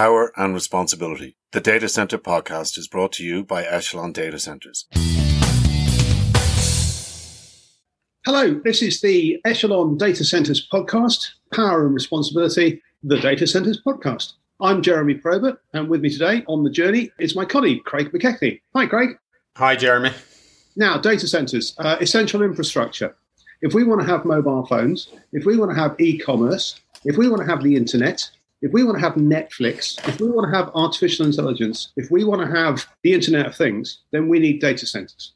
Power and Responsibility. The Data Center podcast is brought to you by Echelon Data Centers. Hello, this is the Echelon Data Centers podcast, Power and Responsibility, the Data Centers podcast. I'm Jeremy Probert, and with me today on the journey is my colleague, Craig McKechnie. Hi, Craig. Hi, Jeremy. Now, data centers, uh, essential infrastructure. If we want to have mobile phones, if we want to have e commerce, if we want to have the internet, if we want to have Netflix, if we want to have artificial intelligence, if we want to have the Internet of Things, then we need data centers.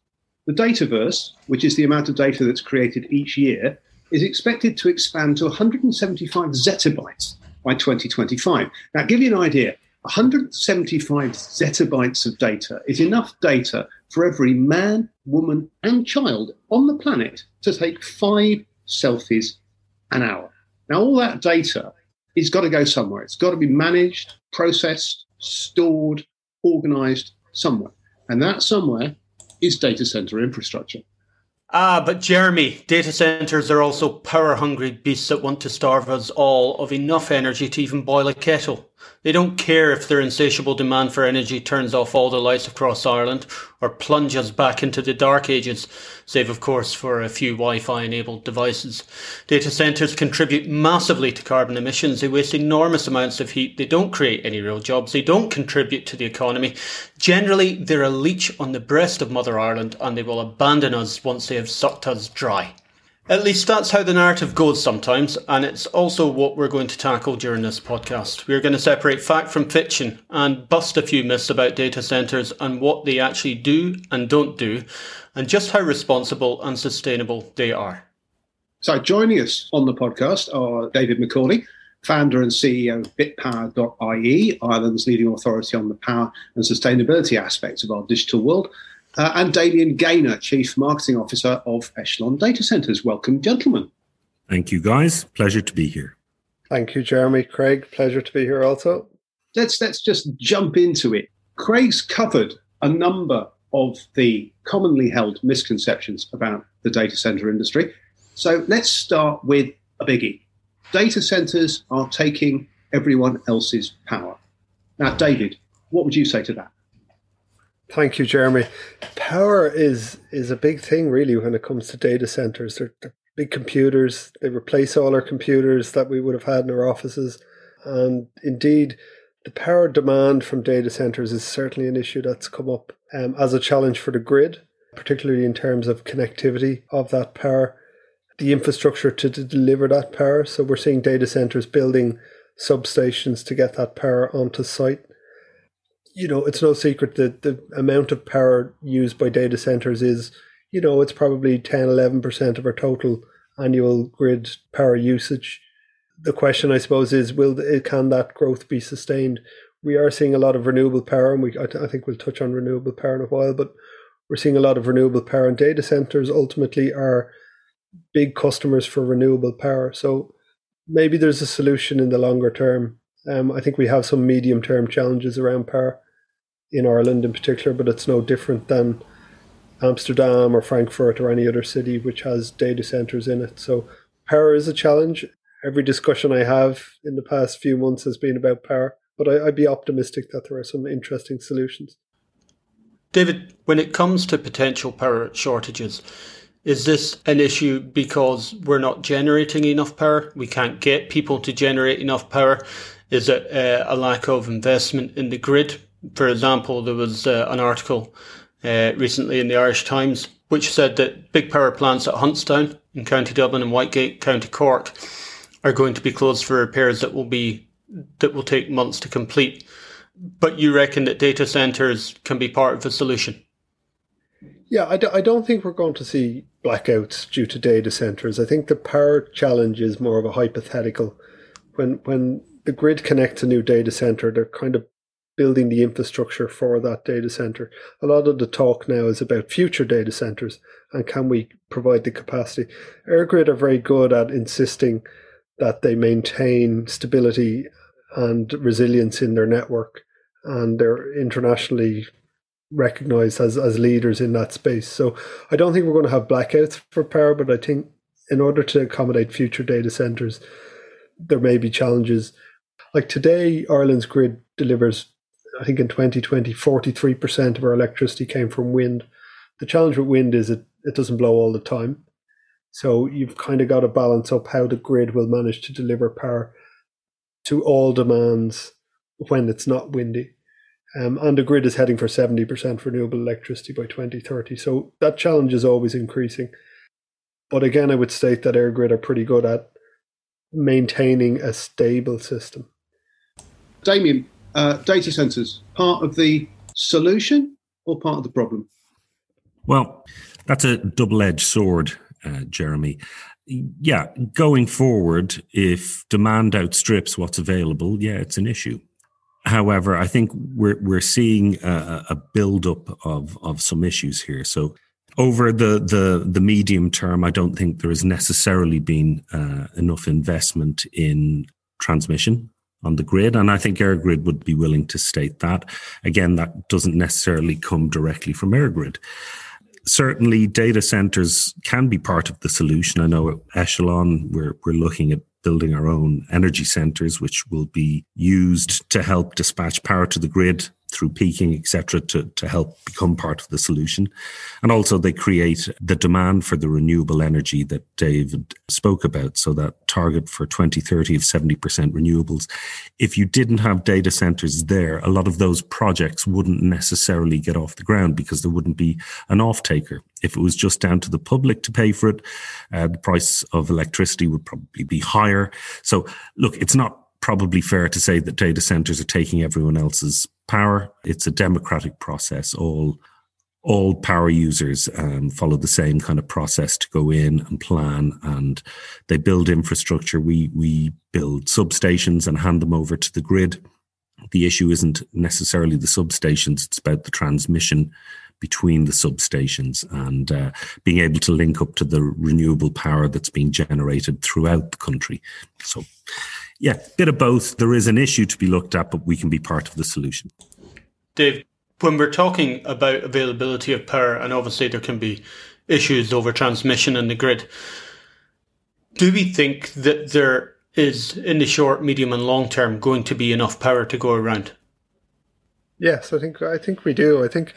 The dataverse, which is the amount of data that's created each year, is expected to expand to 175 zettabytes by 2025. Now, give you an idea 175 zettabytes of data is enough data for every man, woman, and child on the planet to take five selfies an hour. Now, all that data is got to go somewhere. It's got to be managed, processed, stored, organized somewhere. And that somewhere is data center infrastructure. Ah, but Jeremy, data centers are also power hungry beasts that want to starve us all of enough energy to even boil a kettle. They don't care if their insatiable demand for energy turns off all the lights across Ireland or plunges back into the dark ages, save of course for a few Wi-Fi enabled devices. Data centres contribute massively to carbon emissions. They waste enormous amounts of heat. They don't create any real jobs. They don't contribute to the economy. Generally, they're a leech on the breast of Mother Ireland and they will abandon us once they have sucked us dry. At least that's how the narrative goes sometimes, and it's also what we're going to tackle during this podcast. We're going to separate fact from fiction and bust a few myths about data centres and what they actually do and don't do, and just how responsible and sustainable they are. So, joining us on the podcast are David McCauley, founder and CEO of bitpower.ie, Ireland's leading authority on the power and sustainability aspects of our digital world, uh, and Damien Gaynor, Chief Marketing Officer of Echelon Data Centers. Welcome, gentlemen. Thank you, guys. Pleasure to be here. Thank you, Jeremy. Craig, pleasure to be here also. Let's let's just jump into it. Craig's covered a number of the commonly held misconceptions about the data center industry. So let's start with a biggie. Data centers are taking everyone else's power. Now, David, what would you say to that? Thank you, Jeremy. Power is is a big thing, really, when it comes to data centers. They're, they're big computers. They replace all our computers that we would have had in our offices, and indeed, the power demand from data centers is certainly an issue that's come up um, as a challenge for the grid, particularly in terms of connectivity of that power, the infrastructure to, to deliver that power. So we're seeing data centers building substations to get that power onto site you know, it's no secret that the amount of power used by data centers is, you know, it's probably 10, 11% of our total annual grid power usage. The question, I suppose, is will can that growth be sustained? We are seeing a lot of renewable power, and we I, I think we'll touch on renewable power in a while, but we're seeing a lot of renewable power, and data centers ultimately are big customers for renewable power. So maybe there's a solution in the longer term. Um, I think we have some medium term challenges around power in Ireland in particular, but it's no different than Amsterdam or Frankfurt or any other city which has data centers in it. So power is a challenge. Every discussion I have in the past few months has been about power, but I, would be optimistic that there are some interesting solutions. David, when it comes to potential power shortages, is this an issue because we're not generating enough power? We can't get people to generate enough power? Is it uh, a lack of investment in the grid for example, there was uh, an article uh, recently in the Irish Times which said that big power plants at Huntstown in County Dublin and Whitegate, County Cork, are going to be closed for repairs that will be that will take months to complete. But you reckon that data centers can be part of the solution? Yeah, I d- I don't think we're going to see blackouts due to data centers. I think the power challenge is more of a hypothetical. When when the grid connects a new data center, they're kind of building the infrastructure for that data center. A lot of the talk now is about future data centers and can we provide the capacity. EirGrid are very good at insisting that they maintain stability and resilience in their network and they're internationally recognized as, as leaders in that space. So I don't think we're going to have blackouts for power, but I think in order to accommodate future data centers, there may be challenges. Like today, Ireland's grid delivers, I think in 2020, 43% of our electricity came from wind. The challenge with wind is it, it doesn't blow all the time. So you've kind of got to balance up how the grid will manage to deliver power to all demands when it's not windy. Um, and the grid is heading for 70% renewable electricity by 2030. So that challenge is always increasing. But again, I would state that EirGrid are pretty good at maintaining a stable system. Damien, uh, data centers, part of the solution or part of the problem? Well, that's a double edged sword, uh, Jeremy. Yeah, going forward, if demand outstrips what's available, yeah, it's an issue. However, I think we're we're seeing a, a build up of of some issues here. So over the the the medium term, I don't think there has necessarily been uh, enough investment in transmission on the grid, and I think EirGrid would be willing to state that. Again, that doesn't necessarily come directly from EirGrid. Certainly, data centers can be part of the solution. I know at Echelon, we're we're looking at building our own energy centers, which will be used to help dispatch power to the grid through peaking, etc., to, to help become part of the solution. And also they create the demand for the renewable energy that David spoke about. So that target for 2030 of 70% renewables. If you didn't have data centers there, a lot of those projects wouldn't necessarily get off the ground because there wouldn't be an off taker. If it was just down to the public to pay for it, uh, the price of electricity would probably be higher. So look, it's not probably fair to say that data centers are taking everyone else's power. It's a democratic process. All all power users um, follow the same kind of process to go in and plan, and they build infrastructure. We we build substations and hand them over to the grid. The issue isn't necessarily the substations; it's about the transmission between the substations and uh, being able to link up to the renewable power that's being generated throughout the country. So yeah, bit of both. There is an issue to be looked at, but we can be part of the solution. Dave, when we're talking about availability of power, and obviously there can be issues over transmission in the grid, do we think that there is, in the short, medium, and long term, going to be enough power to go around? Yes, I think I think we do. I think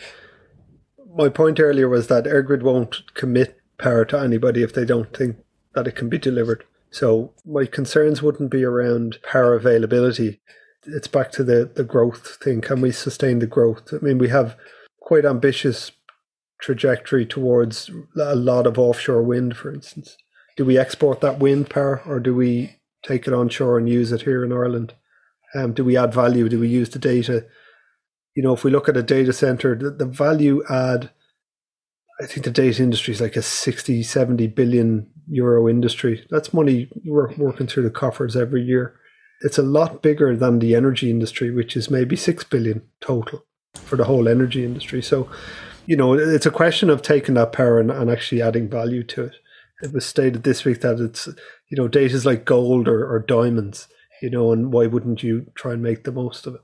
my point earlier was that EirGrid won't commit power to anybody if they don't think that it can be delivered. So my concerns wouldn't be around power availability. It's back to the, the growth thing. Can we sustain the growth? I mean, we have quite ambitious trajectory towards a lot of offshore wind, for instance. Do we export that wind power or do we take it onshore and use it here in Ireland? Um, do we add value? Do we use the data? You know, if we look at a data center, the, the value add, I think the data industry is like a 60, 70 billion euro industry. That's money working through the coffers every year. It's a lot bigger than the energy industry, which is maybe 6 billion total for the whole energy industry. So, you know, it's a question of taking that power and, and actually adding value to it. It was stated this week that it's, you know, data is like gold or, or diamonds, you know, and why wouldn't you try and make the most of it?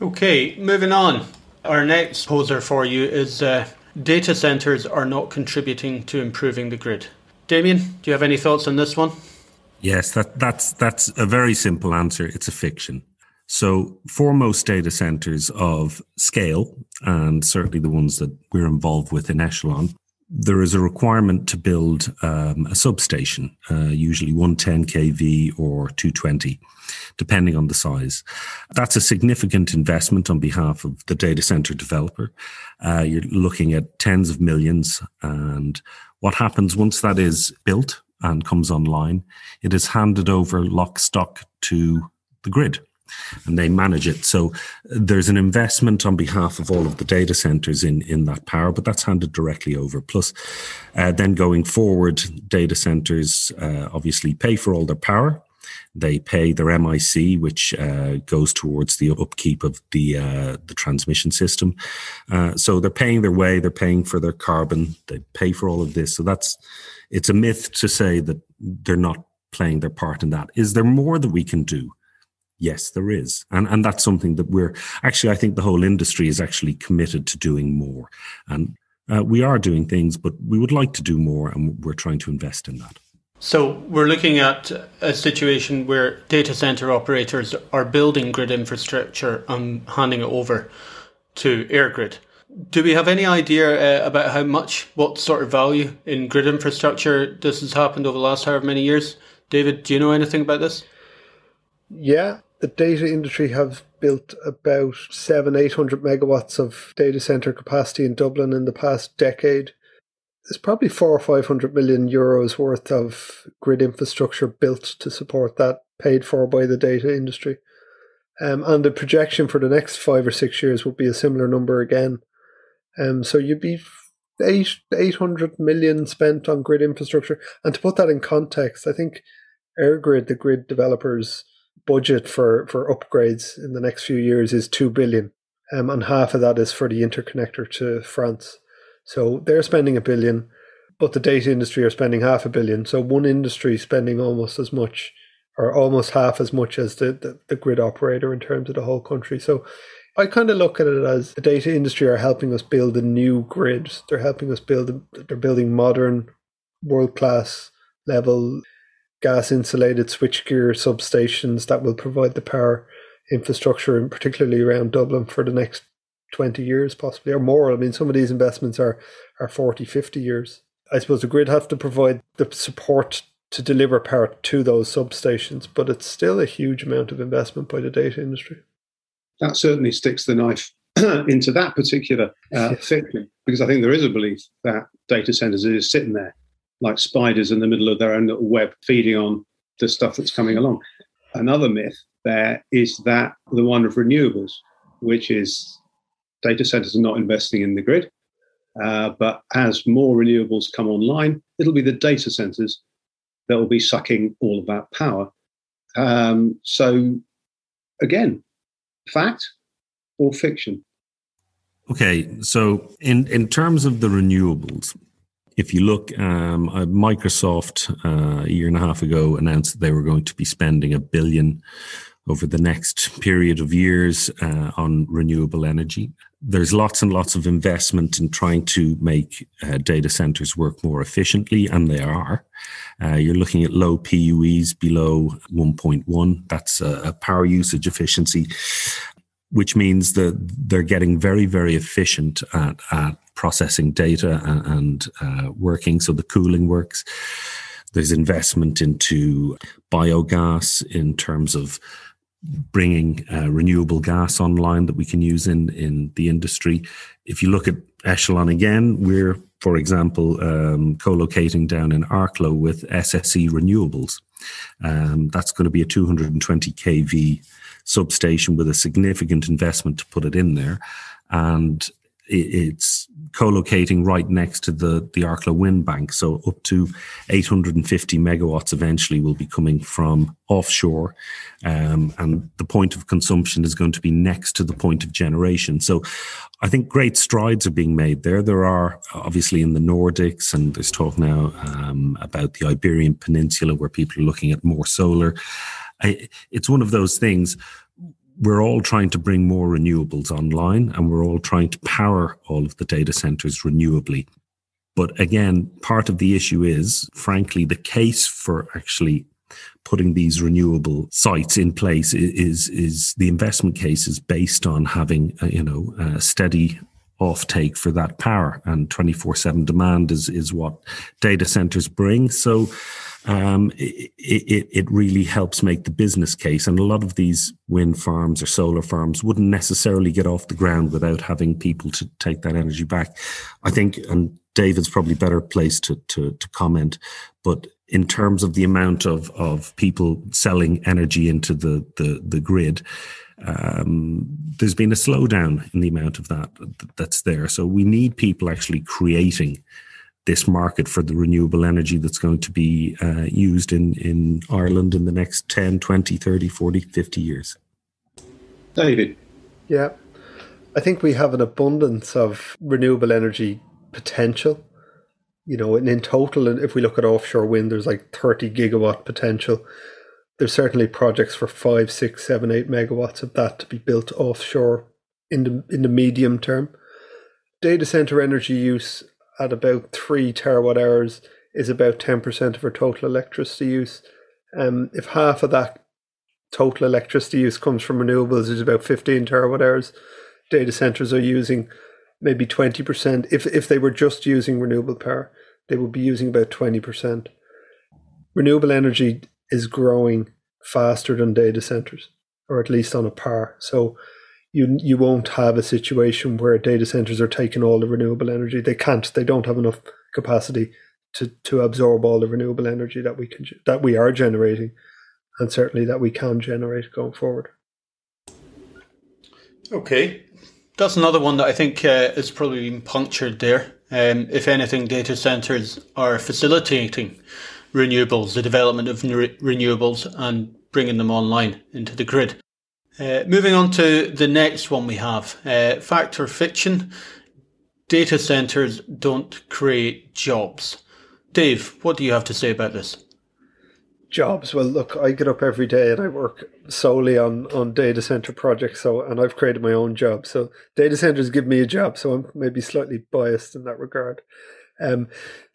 Okay, moving on. Our next poser for you is uh, data centers are not contributing to improving the grid. Damien, do you have any thoughts on this one? Yes, that, that's that's a very simple answer. It's a fiction. So, for most data centers of scale, and certainly the ones that we're involved with in Echelon, there is a requirement to build um, a substation, uh, usually 110 kV or 220, depending on the size. That's a significant investment on behalf of the data center developer. Uh, you're looking at tens of millions, and what happens once that is built and comes online, it is handed over lock stock to the grid and they manage it. So there's an investment on behalf of all of the data centers in, in that power, but that's handed directly over. Plus, uh, then going forward, data centers uh, obviously pay for all their power. They pay their MIC, which uh, goes towards the upkeep of the uh, the transmission system. Uh, so they're paying their way. They're paying for their carbon. They pay for all of this. So that's it's a myth to say that they're not playing their part in that. Is there more that we can do? Yes, there is, and and that's something that we're actually. I think the whole industry is actually committed to doing more, and uh, we are doing things, but we would like to do more, and we're trying to invest in that. So we're looking at a situation where data center operators are building grid infrastructure and handing it over to EirGrid. Do we have any idea uh, about how much, what sort of value in grid infrastructure this has happened over the last however many years? David, do you know anything about this? Yeah, the data industry have built about seven, eight hundred megawatts of data center capacity in Dublin in the past decade there's probably four or five hundred million euros worth of grid infrastructure built to support that, paid for by the data industry. Um, and the projection for the next five or six years will be a similar number again. Um, so you'd be eight eight hundred million spent on grid infrastructure. And to put that in context, I think EirGrid, the grid developers' budget for for upgrades in the next few years is two billion, um, and half of that is for the interconnector to France. So they're spending a billion, but the data industry are spending half a billion. So one industry spending almost as much or almost half as much as the, the, the grid operator in terms of the whole country. So I kind of look at it as the data industry are helping us build a new grid. They're helping us build, they're building modern, world class level gas insulated switchgear substations that will provide the power infrastructure, and particularly around Dublin for the next 20 years possibly or more. I mean, some of these investments are, are 40, 50 years. I suppose the grid have to provide the support to deliver power to those substations, but it's still a huge amount of investment by the data industry. That certainly sticks the knife into that particular uh, because I think there is a belief that data centers are just sitting there like spiders in the middle of their own little web, feeding on the stuff that's coming along. Another myth there is that the one of renewables, which is data centers are not investing in the grid. Uh, but as more renewables come online, it'll be the data centers that will be sucking all of that power. Um, so, again, fact or fiction? Okay, so in in terms of the renewables, if you look, um, uh, Microsoft uh, a year and a half ago announced that they were going to be spending a billion over the next period of years uh, on renewable energy. There's lots and lots of investment in trying to make uh, data centers work more efficiently, and they are. Uh, you're looking at low PUEs below 1.1. That's a, power usage efficiency, which means that they're getting very, very efficient at, at processing data and, and uh, working. So the cooling works. There's investment into biogas in terms of bringing uh, renewable gas online that we can use in in the industry. If you look at Echelon again, we're for example um, co-locating down in Arklow with SSE Renewables. Um, that's going to be a 220 kV substation with a significant investment to put it in there, and it's co-locating right next to the the Arklow wind bank. So up to 850 megawatts eventually will be coming from offshore, um, and the point of consumption is going to be next to the point of generation. So I think great strides are being made there. There are obviously in the Nordics, and there's talk now um, about the Iberian Peninsula where people are looking at more solar. I, it's one of those things we're all trying to bring more renewables online and we're all trying to power all of the data centers renewably. But again, part of the issue is, frankly, the case for actually putting these renewable sites in place is is the investment case is based on having a, you know a steady offtake for that power and 24/7 demand is is what data centers bring so um, it, it, it really helps make the business case. And a lot of these wind farms or solar farms wouldn't necessarily get off the ground without having people to take that energy back. I think, and David's probably better placed to, to, to comment, but in terms of the amount of, of people selling energy into the, the, the grid, um, there's been a slowdown in the amount of that that's there. So we need people actually creating this market for the renewable energy that's going to be uh, used in, in Ireland in the next 10, 20, 30, 40, 50 years. David. Yeah. I think we have an abundance of renewable energy potential. You know, and in total, if we look at offshore wind, there's like 30 gigawatt potential. There's certainly projects for five, six, seven, eight megawatts of that to be built offshore in the in the medium term. Data center energy use at about three terawatt hours is about 10% of our total electricity use. Um, if half of that total electricity use comes from renewables, is about 15 terawatt hours. Data centers are using maybe 20%. If, if they were just using renewable power, they would be using about 20%. Renewable energy is growing faster than data centers, or at least on a par. So you you won't have a situation where data centers are taking all the renewable energy. They can't. They don't have enough capacity to to absorb all the renewable energy that we can that we are generating, and certainly that we can generate going forward. Okay, that's another one that I think uh, is probably been punctured there. Um, if anything, data centers are facilitating renewables, the development of renewables, and bringing them online into the grid. Uh, moving on to the next one we have uh, fact or fiction. Data centers don't create jobs. Dave, what do you have to say about this? Jobs. Well, look, I get up every day and I work solely on, on data center projects. So, and I've created my own job. So, data centers give me a job. So, I'm maybe slightly biased in that regard. Um,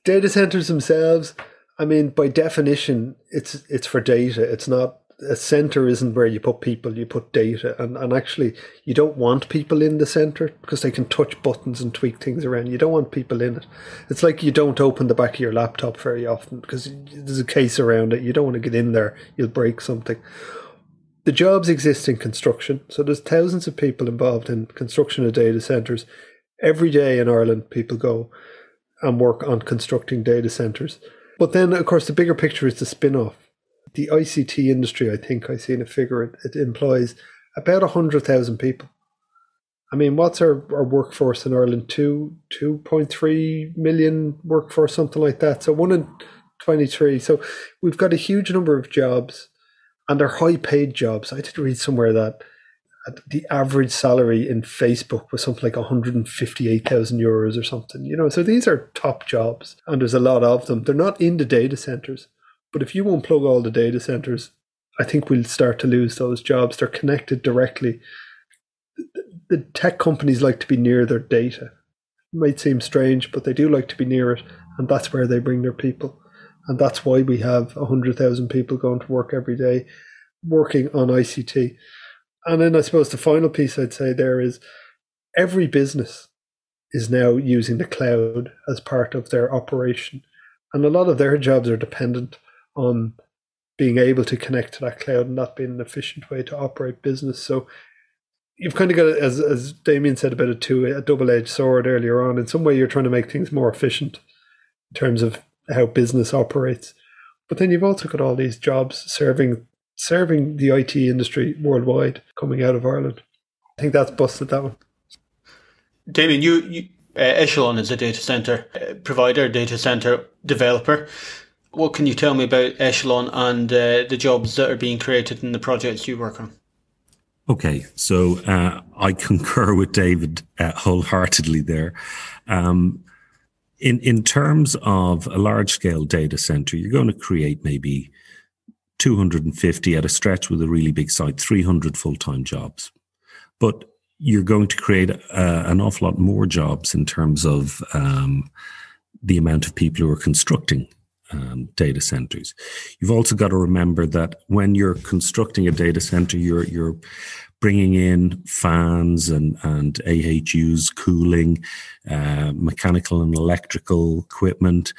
data centers themselves, I mean, by definition, it's it's for data. It's not a center isn't where you put people, you put data. And, and actually, you don't want people in the center because they can touch buttons and tweak things around. You don't want people in it. It's like you don't open the back of your laptop very often because there's a case around it. You don't want to get in there, you'll break something. The jobs exist in construction. So there's thousands of people involved in construction of data centers. Every day in Ireland, people go and work on constructing data centers. But then, of course, the bigger picture is the spin off the ICT industry, I think I seen a figure, it, it employs about 100,000 people. I mean, what's our, our workforce in Ireland? Two, 2.3 million workforce, something like that. So one in 23. So we've got a huge number of jobs and they're high paid jobs. I did read somewhere that the average salary in Facebook was something like 158,000 euros or something, you know. So these are top jobs and there's a lot of them. They're not in the data centers. But if you unplug all the data centers, I think we'll start to lose those jobs. They're connected directly. The tech companies like to be near their data. It might seem strange, but they do like to be near it, and that's where they bring their people. And that's why we have 100,000 people going to work every day working on ICT. And then I suppose the final piece I'd say there is every business is now using the cloud as part of their operation. And a lot of their jobs are dependent on being able to connect to that cloud and that being an efficient way to operate business. So you've kind of got, as as Damien said about it too, a double edged sword earlier on. In some way, you're trying to make things more efficient in terms of how business operates, but then you've also got all these jobs serving serving the IT industry worldwide coming out of Ireland. I think that's busted that one. Damien, you, you uh, Echelon is a data center uh, provider, data center developer. What can you tell me about Echelon and uh, the jobs that are being created in the projects you work on? Okay, so uh, I concur with David uh, wholeheartedly there. Um, in in terms of a large scale data center, you're going to create maybe 250 at a stretch with a really big site, 300 full time jobs, but you're going to create uh, an awful lot more jobs in terms of um, the amount of people who are constructing um, data centers. You've also got to remember that when you're constructing a data center, you're you're bringing in fans and and AHUs, cooling, uh, mechanical and electrical equipment.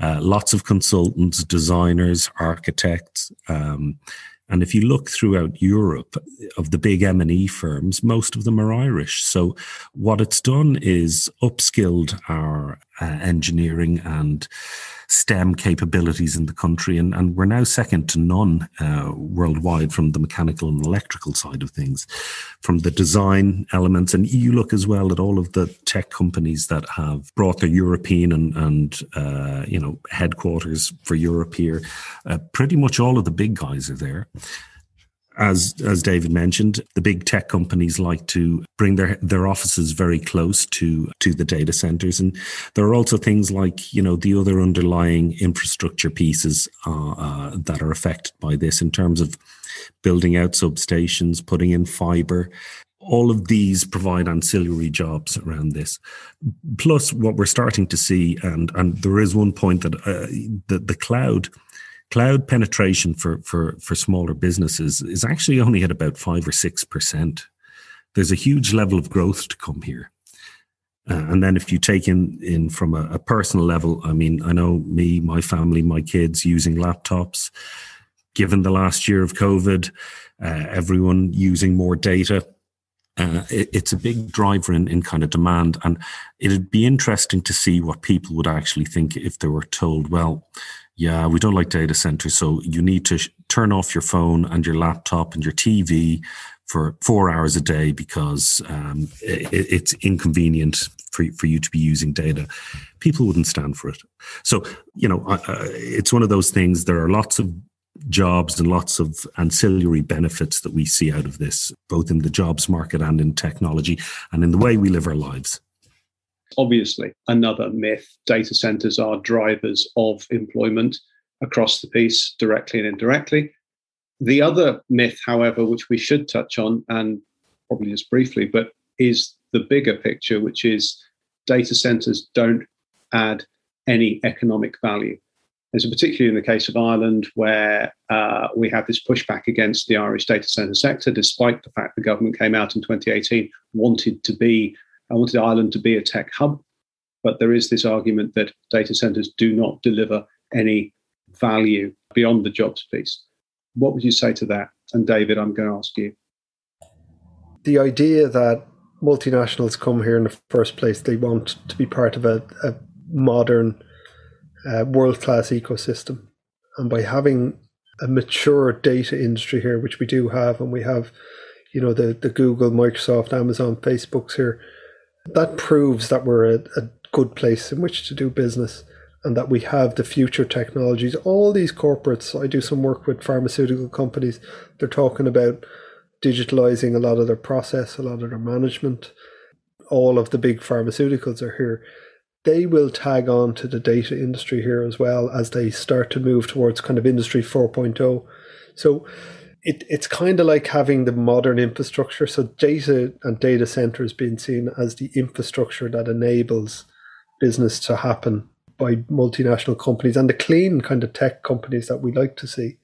Uh, lots of consultants, designers, architects, um, and if you look throughout Europe, of the big M&E firms, most of them are Irish. So what it's done is upskilled our uh, engineering and STEM capabilities in the country, and, and we're now second to none uh, worldwide from the mechanical and electrical side of things, from the design elements. And you look as well at all of the tech companies that have brought their European and, and uh, you know headquarters for Europe here. Uh, pretty much all of the big guys are there as as David mentioned, the big tech companies like to bring their their offices very close to to the data centers, and there are also things like you know the other underlying infrastructure pieces uh, uh, that are affected by this in terms of building out substations, putting in fiber. all of these provide ancillary jobs around this. Plus, what we're starting to see, and and there is one point that uh, the the cloud cloud penetration for for for smaller businesses is actually only at about five or six percent. There's a huge level of growth to come here. Uh, and then if you take in in from a, a, personal level, I mean, I know me, my family, my kids using laptops. Given the last year of COVID, uh, everyone using more data, uh, it, it's a big driver in, in kind of demand. And it'd be interesting to see what people would actually think if they were told, well, yeah, we don't like data centers, so you need to sh- turn off your phone and your laptop and your TV for four hours a day because um, it, it's inconvenient for, for you to be using data. People wouldn't stand for it. So, you know, uh, it's one of those things. There are lots of jobs and lots of ancillary benefits that we see out of this, both in the jobs market and in technology and in the way we live our lives. Obviously, another myth data centers are drivers of employment across the piece, directly and indirectly. The other myth, however, which we should touch on, and probably just briefly, but is the bigger picture, which is data centers don't add any economic value. There's particularly in the case of Ireland, where uh, we have this pushback against the Irish data center sector, despite the fact the government came out in 2018 wanted to be, I wanted Ireland to be a tech hub. But there is this argument that data centers do not deliver any value beyond the jobs piece. What would you say to that? And David, I'm going to ask you. The idea that multinationals come here in the first place, they want to be part of a, a modern, uh, world class ecosystem. And by having a mature data industry here, which we do have, and we have, you know, the, the Google, Microsoft, Amazon, Facebooks here, that proves that we're a, a good place in which to do business and that we have the future technologies. All these corporates, I do some work with pharmaceutical companies, they're talking about digitalizing a lot of their process, a lot of their management. All of the big pharmaceuticals are here. They will tag on to the data industry here as well as they start to move towards kind of industry 4.0. So it, it's kind of like having the modern infrastructure. So data and data centers being seen as the infrastructure that enables business to happen by multinational companies and the clean kind of tech companies that we like to see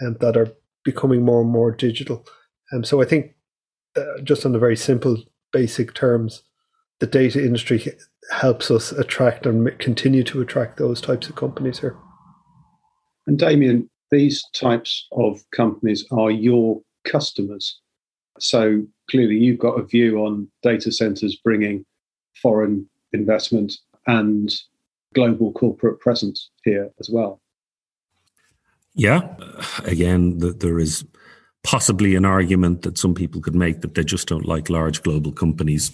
and um, that are becoming more and more digital. And um, so I think, uh, just on the very simple, basic terms, the data industry helps us attract and continue to attract those types of companies here. And Damien, these types of companies are your customers. So clearly, you've got a view on data centers bringing foreign investment and global corporate presence here as well. Yeah, again, the, there is possibly an argument that some people could make that they just don't like large global companies.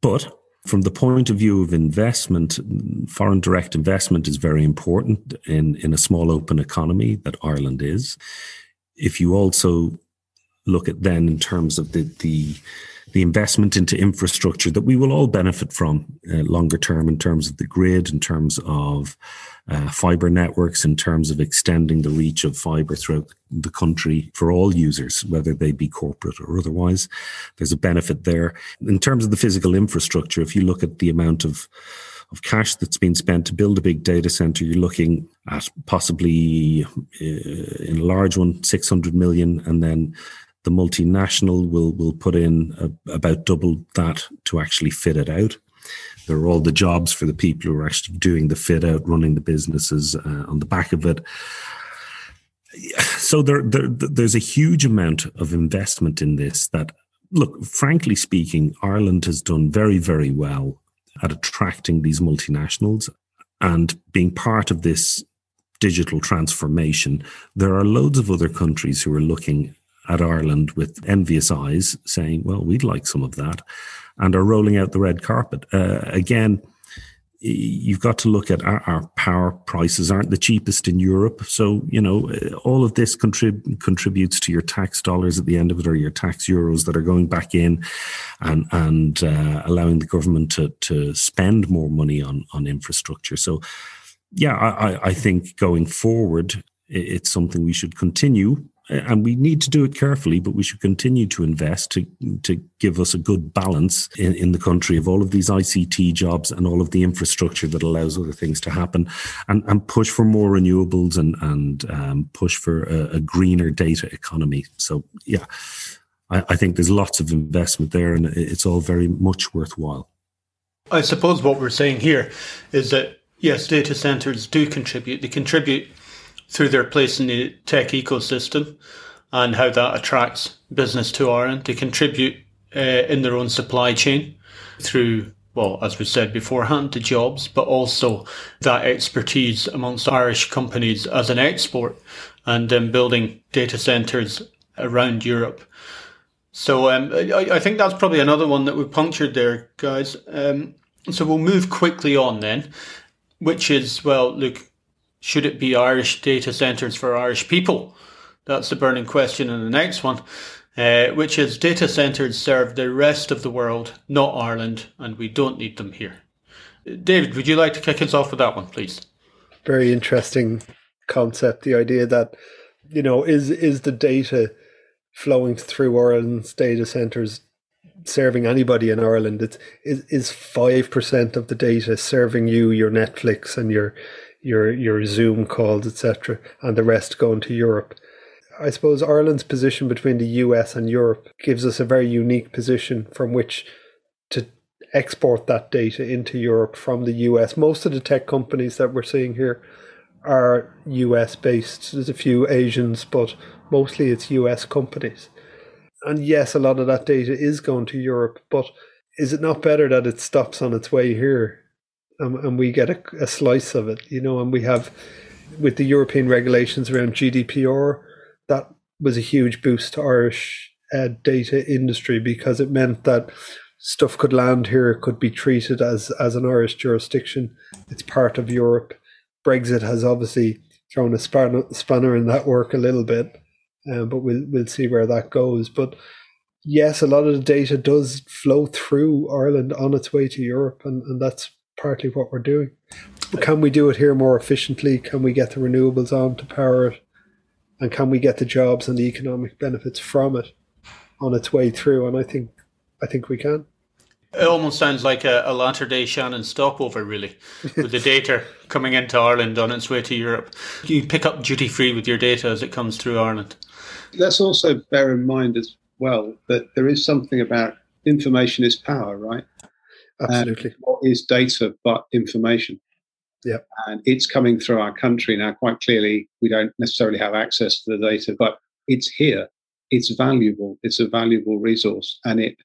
But from the point of view of investment, foreign direct investment is very important in, in a small open economy that Ireland is. If you also look at then in terms of the, the the investment into infrastructure that we will all benefit from uh, longer term in terms of the grid, in terms of uh, fiber networks, in terms of extending the reach of fiber throughout the country for all users, whether they be corporate or otherwise. There's a benefit there. In terms of the physical infrastructure, if you look at the amount of of cash that's been spent to build a big data center, you're looking at possibly uh, in a large one, 600 million, and then the multinational will will put in a, about double that to actually fit it out. There are all the jobs for the people who are actually doing the fit out, running the businesses uh, on the back of it. So there, there, there's a huge amount of investment in this. That look, frankly speaking, Ireland has done very, very well at attracting these multinationals and being part of this digital transformation. There are loads of other countries who are looking at Ireland with envious eyes, saying, well, we'd like some of that, and are rolling out the red carpet. Uh, again, you've got to look at our, our, power prices aren't the cheapest in Europe. So, you know, all of this contrib- contributes to your tax dollars at the end of it or your tax euros that are going back in and, and uh, allowing the government to, to spend more money on, on infrastructure. So, yeah, I, I think going forward, it's something we should continue and we need to do it carefully, but we should continue to invest to to give us a good balance in, in the country of all of these ICT jobs and all of the infrastructure that allows other things to happen, and, and push for more renewables and and um, push for a, a, greener data economy. So yeah, I, I think there's lots of investment there, and it's all very much worthwhile. I suppose what we're saying here is that yes, data centers do contribute. They contribute through their place in the tech ecosystem and how that attracts business to Ireland. to contribute uh, in their own supply chain through, well, as we said beforehand, the jobs, but also that expertise amongst Irish companies as an export and then building data centers around Europe. So um, I, I, think that's probably another one that we punctured there, guys. Um, so we'll move quickly on then, which is, well, look, should it be Irish data centres for Irish people? That's the burning question in the next one, uh, which is data centres serve the rest of the world, not Ireland, and we don't need them here. David, would you like to kick us off with that one, please? Very interesting concept. The idea that, you know, is is the data flowing through Ireland's data centres serving anybody in Ireland? It's is five percent of the data serving you your Netflix and your your your Zoom calls, etc., and the rest going to Europe. I suppose Ireland's position between the US and Europe gives us a very unique position from which to export that data into Europe from the US. Most of the tech companies that we're seeing here are US based. There's a few Asians, but mostly it's US companies. And yes, a lot of that data is going to Europe, but is it not better that it stops on its way here and, and we get a, a slice of it, you know, and we have with the European regulations around GDPR, that was a huge boost to Irish uh, data industry because it meant that stuff could land here, could be treated as as an Irish jurisdiction. It's part of Europe. Brexit has obviously thrown a spanner, in that work a little bit, um, but we'll we'll see where that goes. But yes, a lot of the data does flow through Ireland on its way to Europe, and, and that's partly what we're doing. But can we do it here more efficiently? Can we get the renewables on to power it? And can we get the jobs and the economic benefits from it on its way through? And I think I think we can. It almost sounds like a, a latter day Shannon stopover, really, with the data coming into Ireland on its way to Europe. You pick up duty free with your data as it comes through Ireland. Let's also bear in mind as well that there is something about information is power, right? Absolutely. And what is data but information? Yeah. And it's coming through our country now. Quite clearly, we don't necessarily have access to the data, but it's here. It's valuable. It's a valuable resource, and it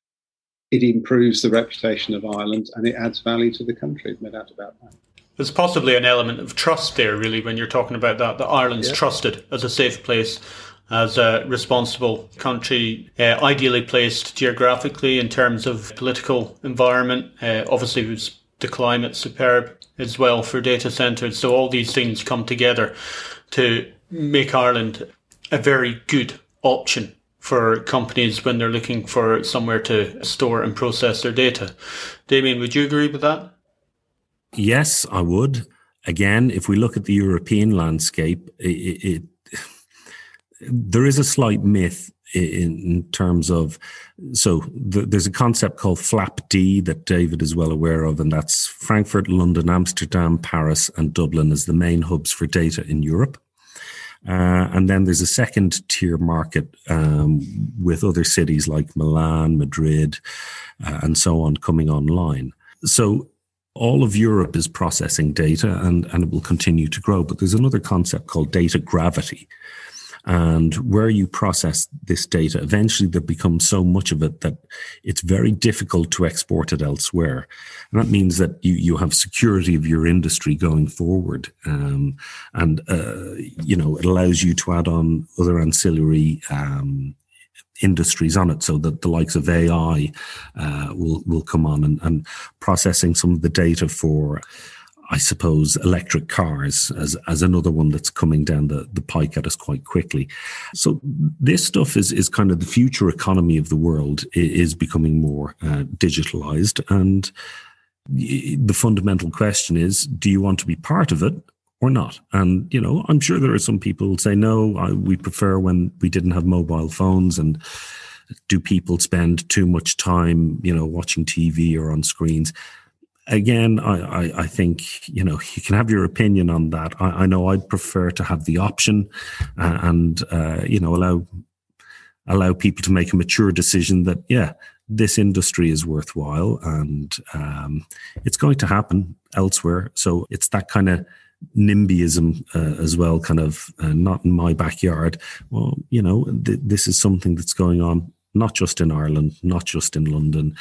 it improves the reputation of Ireland and it adds value to the country. No doubt about that. There's possibly an element of trust there, really, when you're talking about that. That Ireland's yeah. trusted as a safe place as a responsible country, uh, ideally placed geographically in terms of political environment. Uh, obviously, the climate superb as well for data centres. So all these things come together to make Ireland a very good option for companies when they're looking for somewhere to store and process their data. Damien, would you agree with that? Yes, I would. Again, if we look at the European landscape, it, it there is a slight myth in, terms of so the, there's a concept called FLAP-D that David is well aware of, and that's Frankfurt, London, Amsterdam, Paris, and Dublin as the main hubs for data in Europe. Uh, and then there's a second tier market um, with other cities like Milan, Madrid, uh, and so on coming online. So all of Europe is processing data and, and it will continue to grow. But there's another concept called data gravity, and where you process this data, eventually there becomes so much of it that it's very difficult to export it elsewhere. And that means that you, you have security of your industry going forward. Um, and, uh, you know, it allows you to add on other ancillary um, industries on it so that the likes of AI uh, will, will come on and, and processing some of the data for I suppose electric cars as as another one that's coming down the, the pike at us quite quickly. So this stuff is is kind of the future economy of the world is becoming more uh, digitalized, and the fundamental question is: Do you want to be part of it, or not. And, you know, I'm sure there are some people who say, no, I, we prefer when we didn't have mobile phones. And do people spend too much time, you know, watching TV or on screens? Again, I, I, I think, you know, you can have your opinion on that. I, I know I'd prefer to have the option uh, and, uh, you know, allow allow people to make a mature decision that, yeah, this industry is worthwhile and um, it's going to happen elsewhere. So it's that kind of NIMBYism uh, as well, kind of uh, not in my backyard. Well, you know, th- this is something that's going on not just in Ireland, not just in London.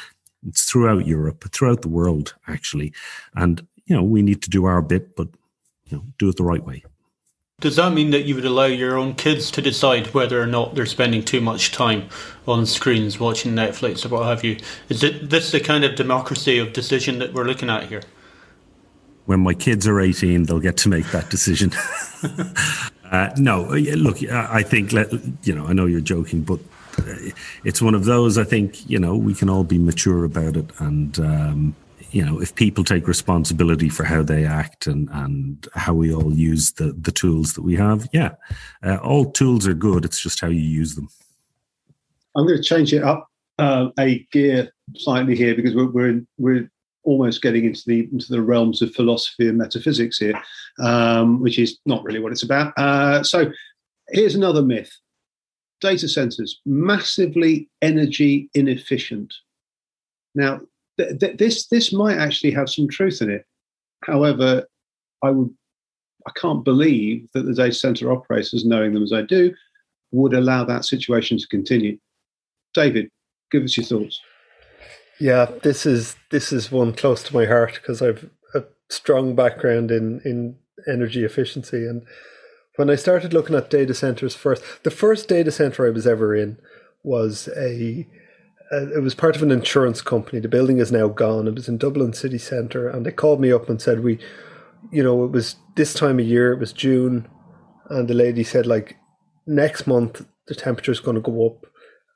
It's throughout Europe, throughout the world, actually. And, you know, we need to do our bit, but, you know, do it the right way. Does that mean that you would allow your own kids to decide whether or not they're spending too much time on screens watching Netflix or what have you? Is it this the kind of democracy of decision that we're looking at here? When my kids are 18, they'll get to make that decision. uh, no, look, I think, you know, I know you're joking, but it's one of those, I think, you know, we can all be mature about it and, um, you know, if people take responsibility for how they act and, and how we all use the, the tools that we have, yeah, uh, all tools are good. It's just how you use them. I'm going to change it up uh, a gear slightly here because we're we're, we're almost getting into the into the realms of philosophy and metaphysics here, um, which is not really what it's about. Uh, so here's another myth: data centers massively energy inefficient. Now, th- th- this this might actually have some truth in it. However, I would I can't believe that the data center operators, knowing them as I do, would allow that situation to continue. David, give us your thoughts. Yeah, this is this is one close to my heart because I've a strong background in in energy efficiency and when I started looking at data centers first, the first data center I was ever in was a uh, it was part of an insurance company. The building is now gone. It was in Dublin city centre, and they called me up and said, "We, you know, it was this time of year. It was June, and the lady said, like, next month the temperature is going to go up.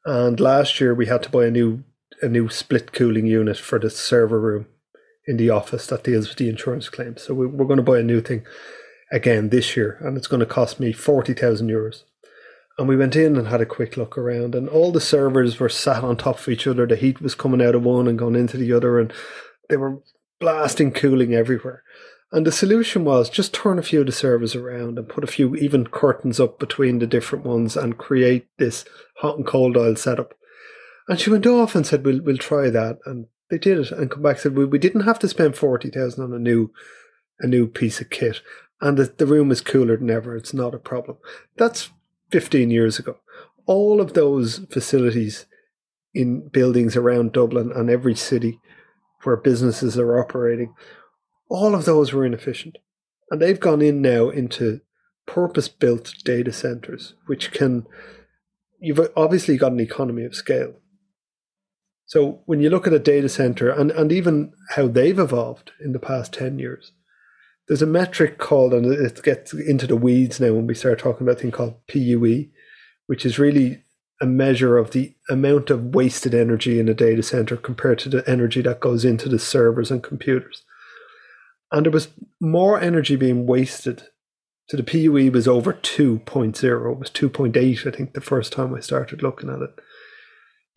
And last year we had to buy a new a new split cooling unit for the server room in the office that deals with the insurance claims. So we, we're going to buy a new thing again this year, and it's going to cost me forty thousand euros." And we went in and had a quick look around, and all the servers were sat on top of each other. The heat was coming out of one and going into the other, and they were blasting cooling everywhere. And the solution was just turn a few of the servers around and put a few even curtains up between the different ones and create this hot and cold aisle setup. And she went off and said, "We'll we'll try that." And they did it, and come back and said, "We we didn't have to spend forty thousand on a new a new piece of kit, and the, the room is cooler than ever. It's not a problem." That's 15 years ago. All of those facilities in buildings around Dublin and every city where businesses are operating, all of those were inefficient. And they've gone in now into purpose built data centers, which can, you've obviously got an economy of scale. So when you look at a data center and, and even how they've evolved in the past 10 years, there's a metric called, and it gets into the weeds now when we start talking about a thing called PUE, which is really a measure of the amount of wasted energy in a data center compared to the energy that goes into the servers and computers. And there was more energy being wasted. So the PUE was over 2.0, it was 2.8, I think, the first time I started looking at it.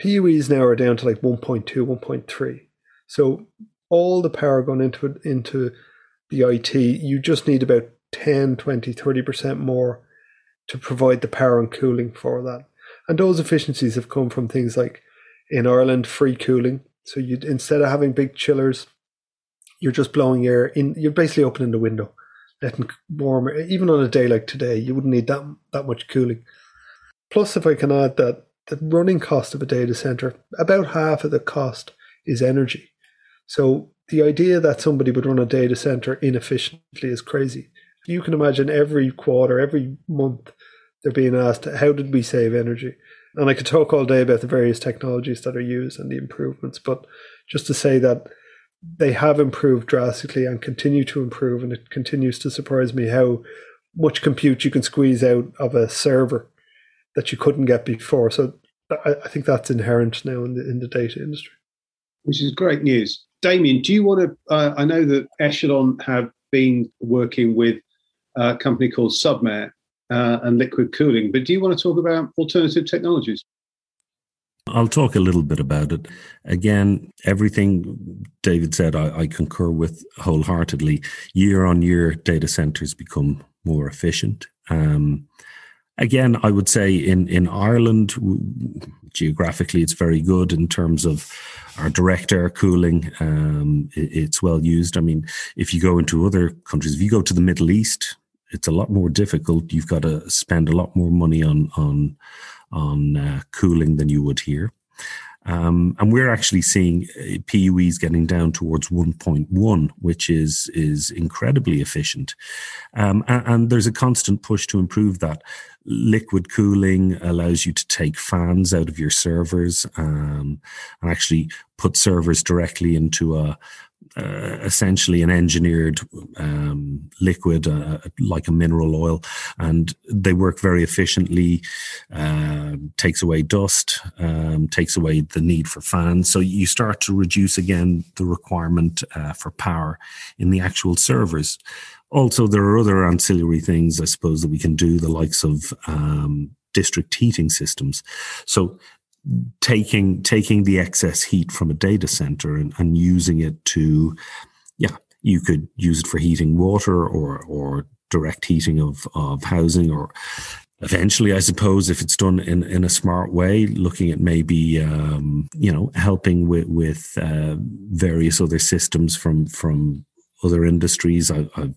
PUEs now are down to like 1.2, 1.3. So all the power going into it into the IT, you just need about 10, 20, 30% more to provide the power and cooling for that. And those efficiencies have come from things like in Ireland, free cooling. So you instead of having big chillers, you're just blowing air in. You're basically opening the window, letting warmer. Even on a day like today, you wouldn't need that that much cooling. Plus, if I can add that the running cost of a data center, about half of the cost is energy. So the idea that somebody would run a data center inefficiently is crazy. You can imagine every quarter, every month, they're being asked, how did we save energy? And I could talk all day about the various technologies that are used and the improvements, but just to say that they have improved drastically and continue to improve, and it continues to surprise me how much compute you can squeeze out of a server that you couldn't get before. So I, think that's inherent now in the in the data industry. Which is great news. Damien, do you want to? Uh, I know that Echelon have been working with a company called Submer uh, and liquid cooling. But do you want to talk about alternative technologies? I'll talk a little bit about it. Again, everything David said, I, I, concur with wholeheartedly. Year on year, data centers become more efficient. Um, again, I would say in, in Ireland, geographically, it's very good in terms of our direct air cooling. Um, it, it's well used. I mean, if you go into other countries, if you go to the Middle East, it's a lot more difficult. You've got to spend a lot more money on on on uh, cooling than you would here. Um, and we're actually seeing uh, PUEs getting down towards 1.1, which is is incredibly efficient. Um, and, and, there's a constant push to improve that. Liquid cooling allows you to take fans out of your servers um, and actually put servers directly into a, uh, essentially an engineered um, liquid uh, like a mineral oil, and they work very efficiently. Uh, takes away dust, um, takes away the need for fans. So you start to reduce again the requirement uh, for power in the actual servers. Also, there are other ancillary things, I suppose, that we can do, the likes of um, district heating systems. So taking taking the excess heat from a data center and, and using it to yeah you could use it for heating water or or direct heating of of housing or eventually i suppose if it's done in in a smart way looking at maybe um, you know helping with with uh, various other systems from from other industries. I, i've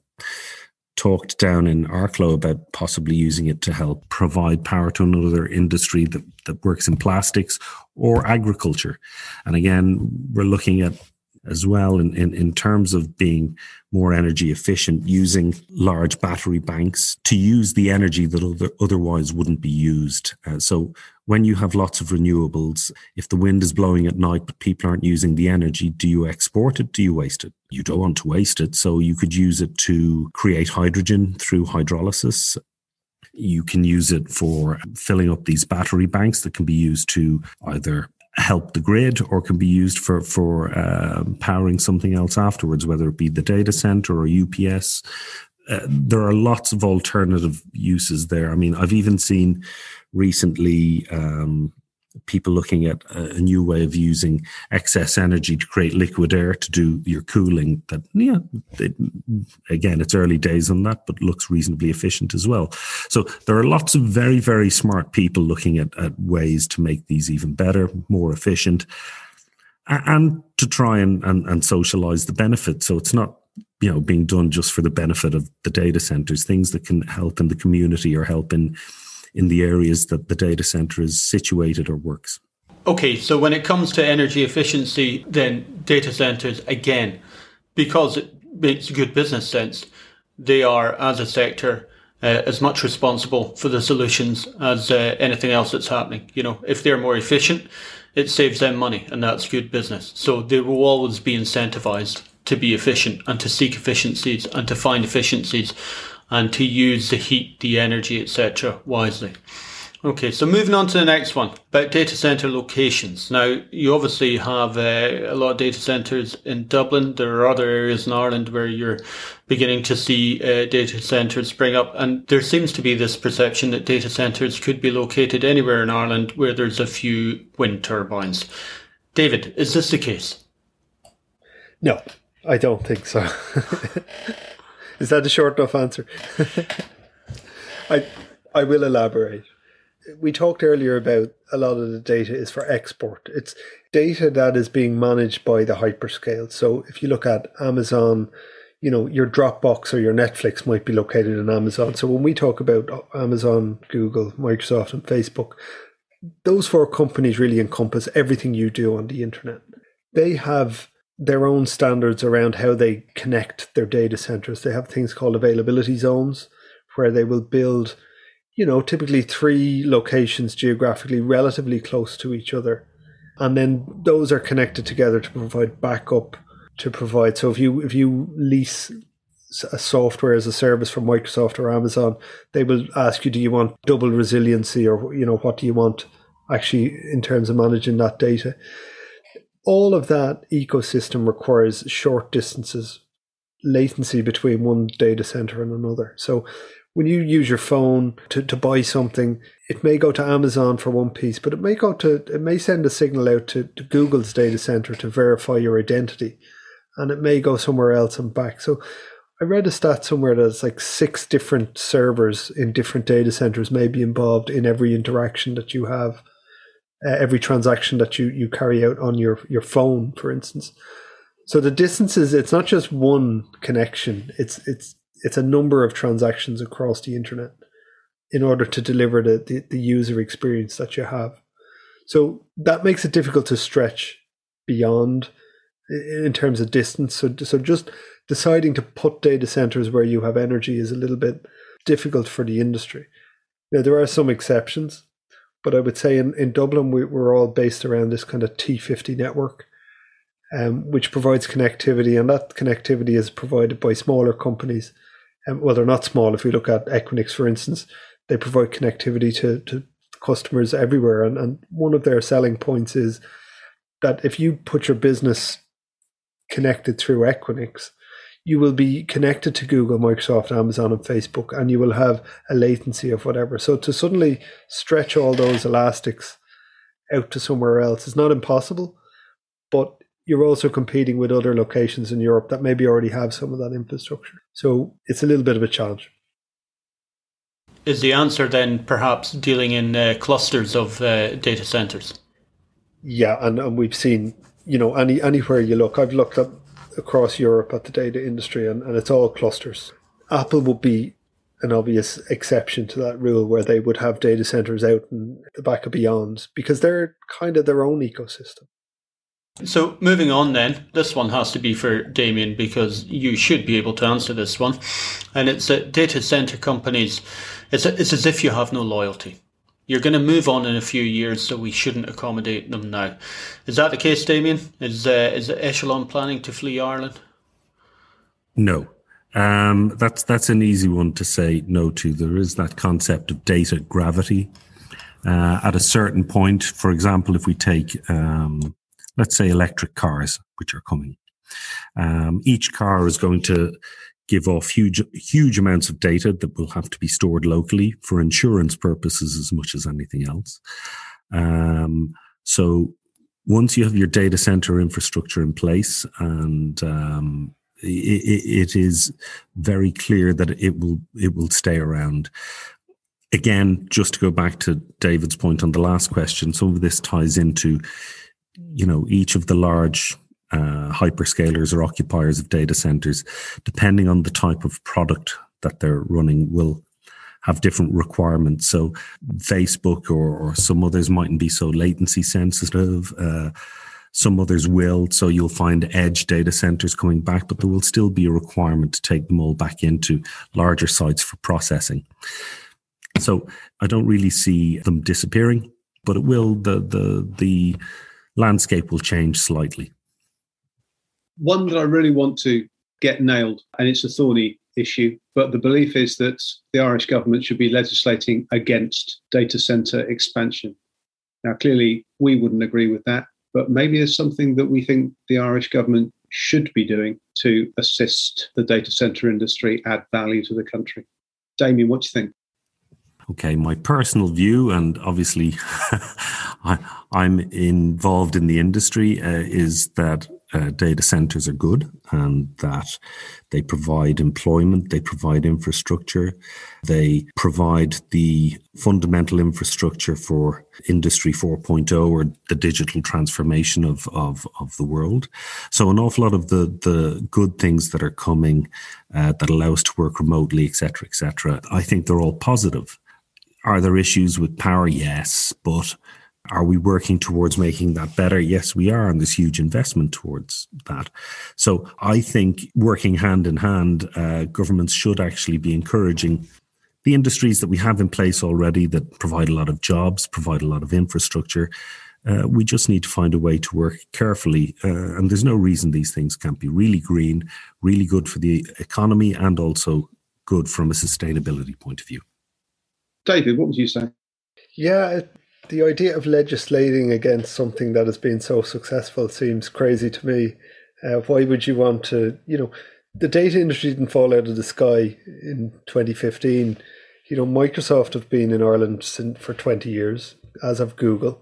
talked down in Arklow about possibly using it to help provide power to another industry that, that works in plastics or agriculture. And again, we're looking at as well in, in, in terms of being more energy efficient, using large battery banks to use the energy that other, otherwise wouldn't be used. Uh, so when you have lots of renewables, if the wind is blowing at night but people aren't using the energy, do you export it? Do you waste it? You don't want to waste it. So you could use it to create hydrogen through hydrolysis. You can use it for filling up these battery banks that can be used to either help the grid or can be used for for uh, powering something else afterwards, whether it be the data center or UPS. Uh, there are lots of alternative uses there. I mean, I've even seen recently um, people looking at a, new way of using excess energy to create liquid air to do your cooling that yeah it, again it's early days on that but looks reasonably efficient as well. So there are lots of very very smart people looking at, at ways to make these even better more efficient and to try and, and, and socialize the benefits. So it's not you know being done just for the benefit of the data centers things that can help in the community or help in in the areas that the data center is situated or works. Okay, so when it comes to energy efficiency, then data centers, again, because it makes good business sense, they are, as a sector, uh, as much responsible for the solutions as uh, anything else that's happening. You know, if they're more efficient, it saves them money, and that's good business. So they will always be incentivized to be efficient and to seek efficiencies and to find efficiencies and to use the heat, the energy, etc. wisely. Okay, so moving on to the next one about data center locations. Now, you obviously have uh, a lot of data centers in Dublin. There are other areas in Ireland where you're beginning to see uh, data centers spring up, and there seems to be this perception that data centers could be located anywhere in Ireland where there's a few wind turbines. David, is this the case? No, I don't think so. Is that a short enough answer? I I will elaborate. We talked earlier about a lot of the data is for export. It's data that is being managed by the hyperscale. So if you look at Amazon, you know, your Dropbox or your Netflix might be located in Amazon. So when we talk about uh, Amazon, Google, Microsoft, and Facebook, those four companies really encompass everything you do on the internet. They have their own standards around how they connect their data centers. They have things called availability zones where they will build, you know, typically three locations geographically relatively close to each other. And then those are connected together to provide backup to provide. So if you if you lease a software as a service from Microsoft or Amazon, they will ask you, do you want double resiliency or you know what do you want actually in terms of managing that data? All of that ecosystem requires short distances, latency between one data center and another. So when you use your phone to, to buy something, it may go to Amazon for one piece, but it may go to it may send a signal out to, to Google's data center to verify your identity. And it may go somewhere else and back. So I read a stat somewhere that it's like six different servers in different data centers may be involved in every interaction that you have, uh, every transaction that you, you carry out on your, your phone, for instance. So the distances, it's not just one connection. It's it's it's a number of transactions across the internet in order to deliver the, the, the user experience that you have. So that makes it difficult to stretch beyond in terms of distance. So, so just deciding to put data centers where you have energy is a little bit difficult for the industry. Now, there are some exceptions, but I would say in, in Dublin, we, we're all based around this kind of T50 network, um, which provides connectivity, and that connectivity is provided by smaller companies um, well, they're not small. If we look at Equinix, for instance, they provide connectivity to, to customers everywhere. And, and one of their selling points is that if you put your business connected through Equinix, you will be connected to Google, Microsoft, Amazon, and Facebook, and you will have a latency of whatever. So to suddenly stretch all those elastics out to somewhere else is not impossible, but you're also competing with other locations in Europe that maybe already have some of that infrastructure. So it's a little bit of a challenge. Is the answer then perhaps dealing in uh, clusters of uh, data centers? Yeah, and, and we've seen, you know, any anywhere you look, I've looked up across Europe at the data industry and, and it's all clusters. Apple would be an obvious exception to that rule where they would have data centers out in the back of beyond because they're kind of their own ecosystem. So moving on then, this one has to be for Damien because you should be able to answer this one. And it's that data center companies, it's, it's as if you have no loyalty. You're going to move on in a few years, so we shouldn't accommodate them now. Is that the case, Damien? Is, uh, is Echelon planning to flee Ireland? No. Um, that's that's an easy one to say no to. There is that concept of data gravity. Uh, at a certain point, for example, if we take um, let's say electric cars, which are coming. Um, each car is going to give off huge, huge amounts of data that will have to be stored locally for insurance purposes as much as anything else. Um, so once you have your data center infrastructure in place and um, it, it is very clear that it will it will stay around again just to go back to david's point on the last question some of this ties into you know, each of the large uh, hyperscalers or occupiers of data centers, depending on the type of product that they're running, will have different requirements. So, Facebook or, or some others mightn't be so latency sensitive. Uh, some others will. So you'll find edge data centers coming back, but there will still be a requirement to take them all back into larger sites for processing. So I don't really see them disappearing, but it will the the the landscape will change slightly. One that I really want to get nailed, and it's a thorny issue, but the belief is that the Irish government should be legislating against data centre expansion. Now, clearly, we wouldn't agree with that, but maybe there's something that we think the Irish government should be doing to assist the data centre industry, add value to the country. Damien, what do you think? Okay, my personal view, and obviously I, am involved in the industry, uh, is that uh, data centers are good and that they provide employment, they provide infrastructure, they provide the fundamental infrastructure for Industry 4.0 or the digital transformation of, of, of the world. So, an awful lot of the, the good things that are coming uh, that allow us to work remotely, etc., etc., I think they're all positive. Are there issues with power? Yes. But are we working towards making that better? Yes, we are. And there's huge investment towards that. So I think working hand in hand, uh, governments should actually be encouraging the industries that we have in place already that provide a lot of jobs, provide a lot of infrastructure. Uh, we just need to find a way to work carefully. Uh, and there's no reason these things can't be really green, really good for the economy, and also good from a sustainability point of view. David, what would you say? Yeah, the idea of legislating against something that has been so successful seems crazy to me. Uh, why would you want to, you know, the data industry didn't fall out of the sky in 2015. You know, Microsoft have been in Ireland for 20 years, as have Google.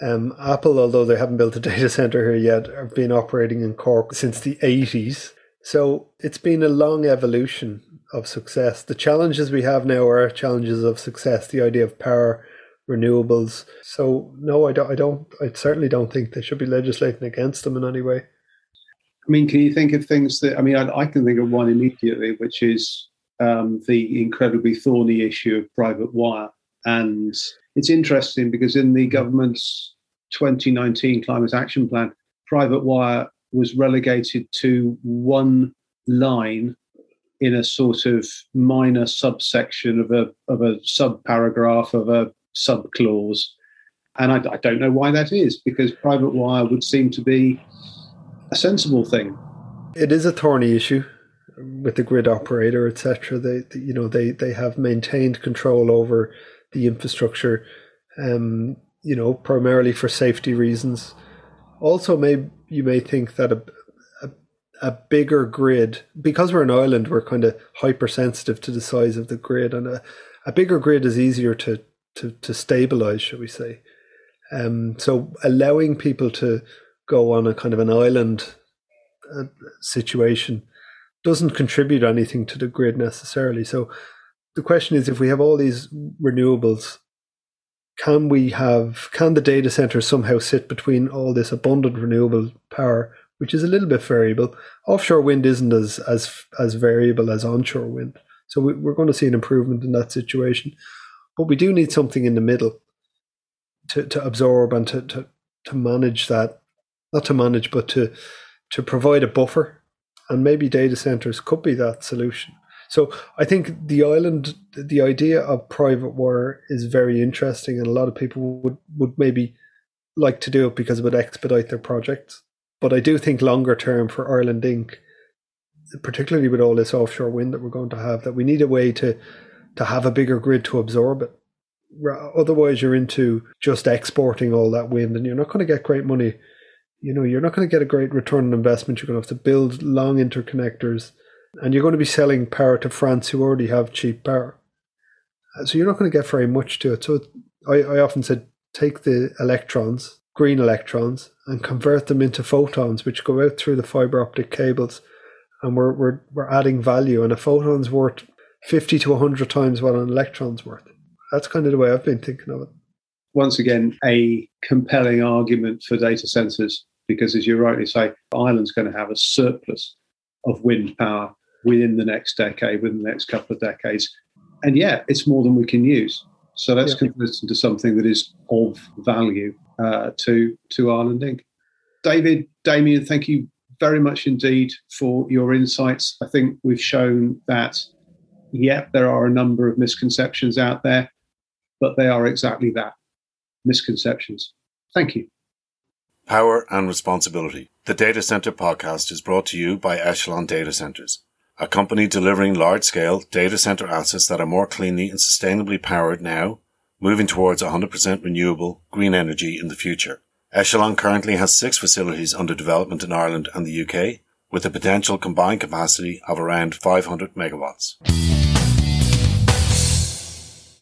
Um, Apple, although they haven't built a data center here yet, have been operating in Cork since the 80s. So it's been a long evolution of success. The challenges we have now are challenges of success. The idea of power, renewables. So no, I don't. I don't. I certainly don't think they should be legislating against them in any way. I mean, can you think of things that? I mean, I, I can think of one immediately, which is um, the incredibly thorny issue of private wire, and it's interesting because in the government's 2019 climate action plan, private wire was relegated to one line in a sort of minor subsection of a of a sub paragraph of a sub clause. And I, I, don't know why that is, because private wire would seem to be a sensible thing. It is a thorny issue with the grid operator, etc. They, you know, they they have maintained control over the infrastructure, um, you know, primarily for safety reasons. Also, may you may think that a, a a bigger grid, because we're an island, we're kind of hypersensitive to the size of the grid, and a, a bigger grid is easier to to to stabilize, shall we say? Um, so allowing people to go on a kind of an island uh, situation doesn't contribute anything to the grid necessarily. So the question is, if we have all these renewables, can we have can the data centers somehow sit between all this abundant renewable power, which is a little bit variable? Offshore wind isn't as as as variable as onshore wind, so we, we're going to see an improvement in that situation. But we do need something in the middle to, to absorb and to, to, to manage that, not to manage, but to, to provide a buffer. And maybe data centers could be that solution. So I think the island, the idea of private wire is very interesting, and a lot of people would, would maybe like to do it because it would expedite their projects. But I do think longer term for Ireland Inc., particularly with all this offshore wind that we're going to have, that we need a way to to have a bigger grid to absorb it. Otherwise, you're into just exporting all that wind, and you're not going to get great money. You know, you're not going to get a great return on investment. You're going to have to build long interconnectors, and you're going to be selling power to France, who already have cheap power. Uh, so you're not going to get very much to it. So I, I often said, take the electrons, green electrons, and convert them into photons, which go out through the fiber optic cables, and we're we're, we're adding value. And a photon's worth 50 to 100 times what an electron's worth. That's kind of the way I've been thinking of it. Once again, a compelling argument for data centers, because as you rightly say, Ireland's going to have a surplus of wind power within the next decade, within the next couple of decades. And yeah, it's more than we can use. So let's yeah. convert it into something that is of value uh, to, to Ireland Inc. David, Damien, thank you very much indeed for your insights. I think we've shown that yep, there are a number of misconceptions out there, but they are exactly that misconceptions. Thank you. Power and Responsibility. The Data Center podcast is brought to you by Echelon Data Centers, a company delivering large scale data center assets that are more cleanly and sustainably powered now, moving towards 100% renewable green energy in the future. Echelon currently has six facilities under development in Ireland and the UK, with a potential combined capacity of around 500 megawatts.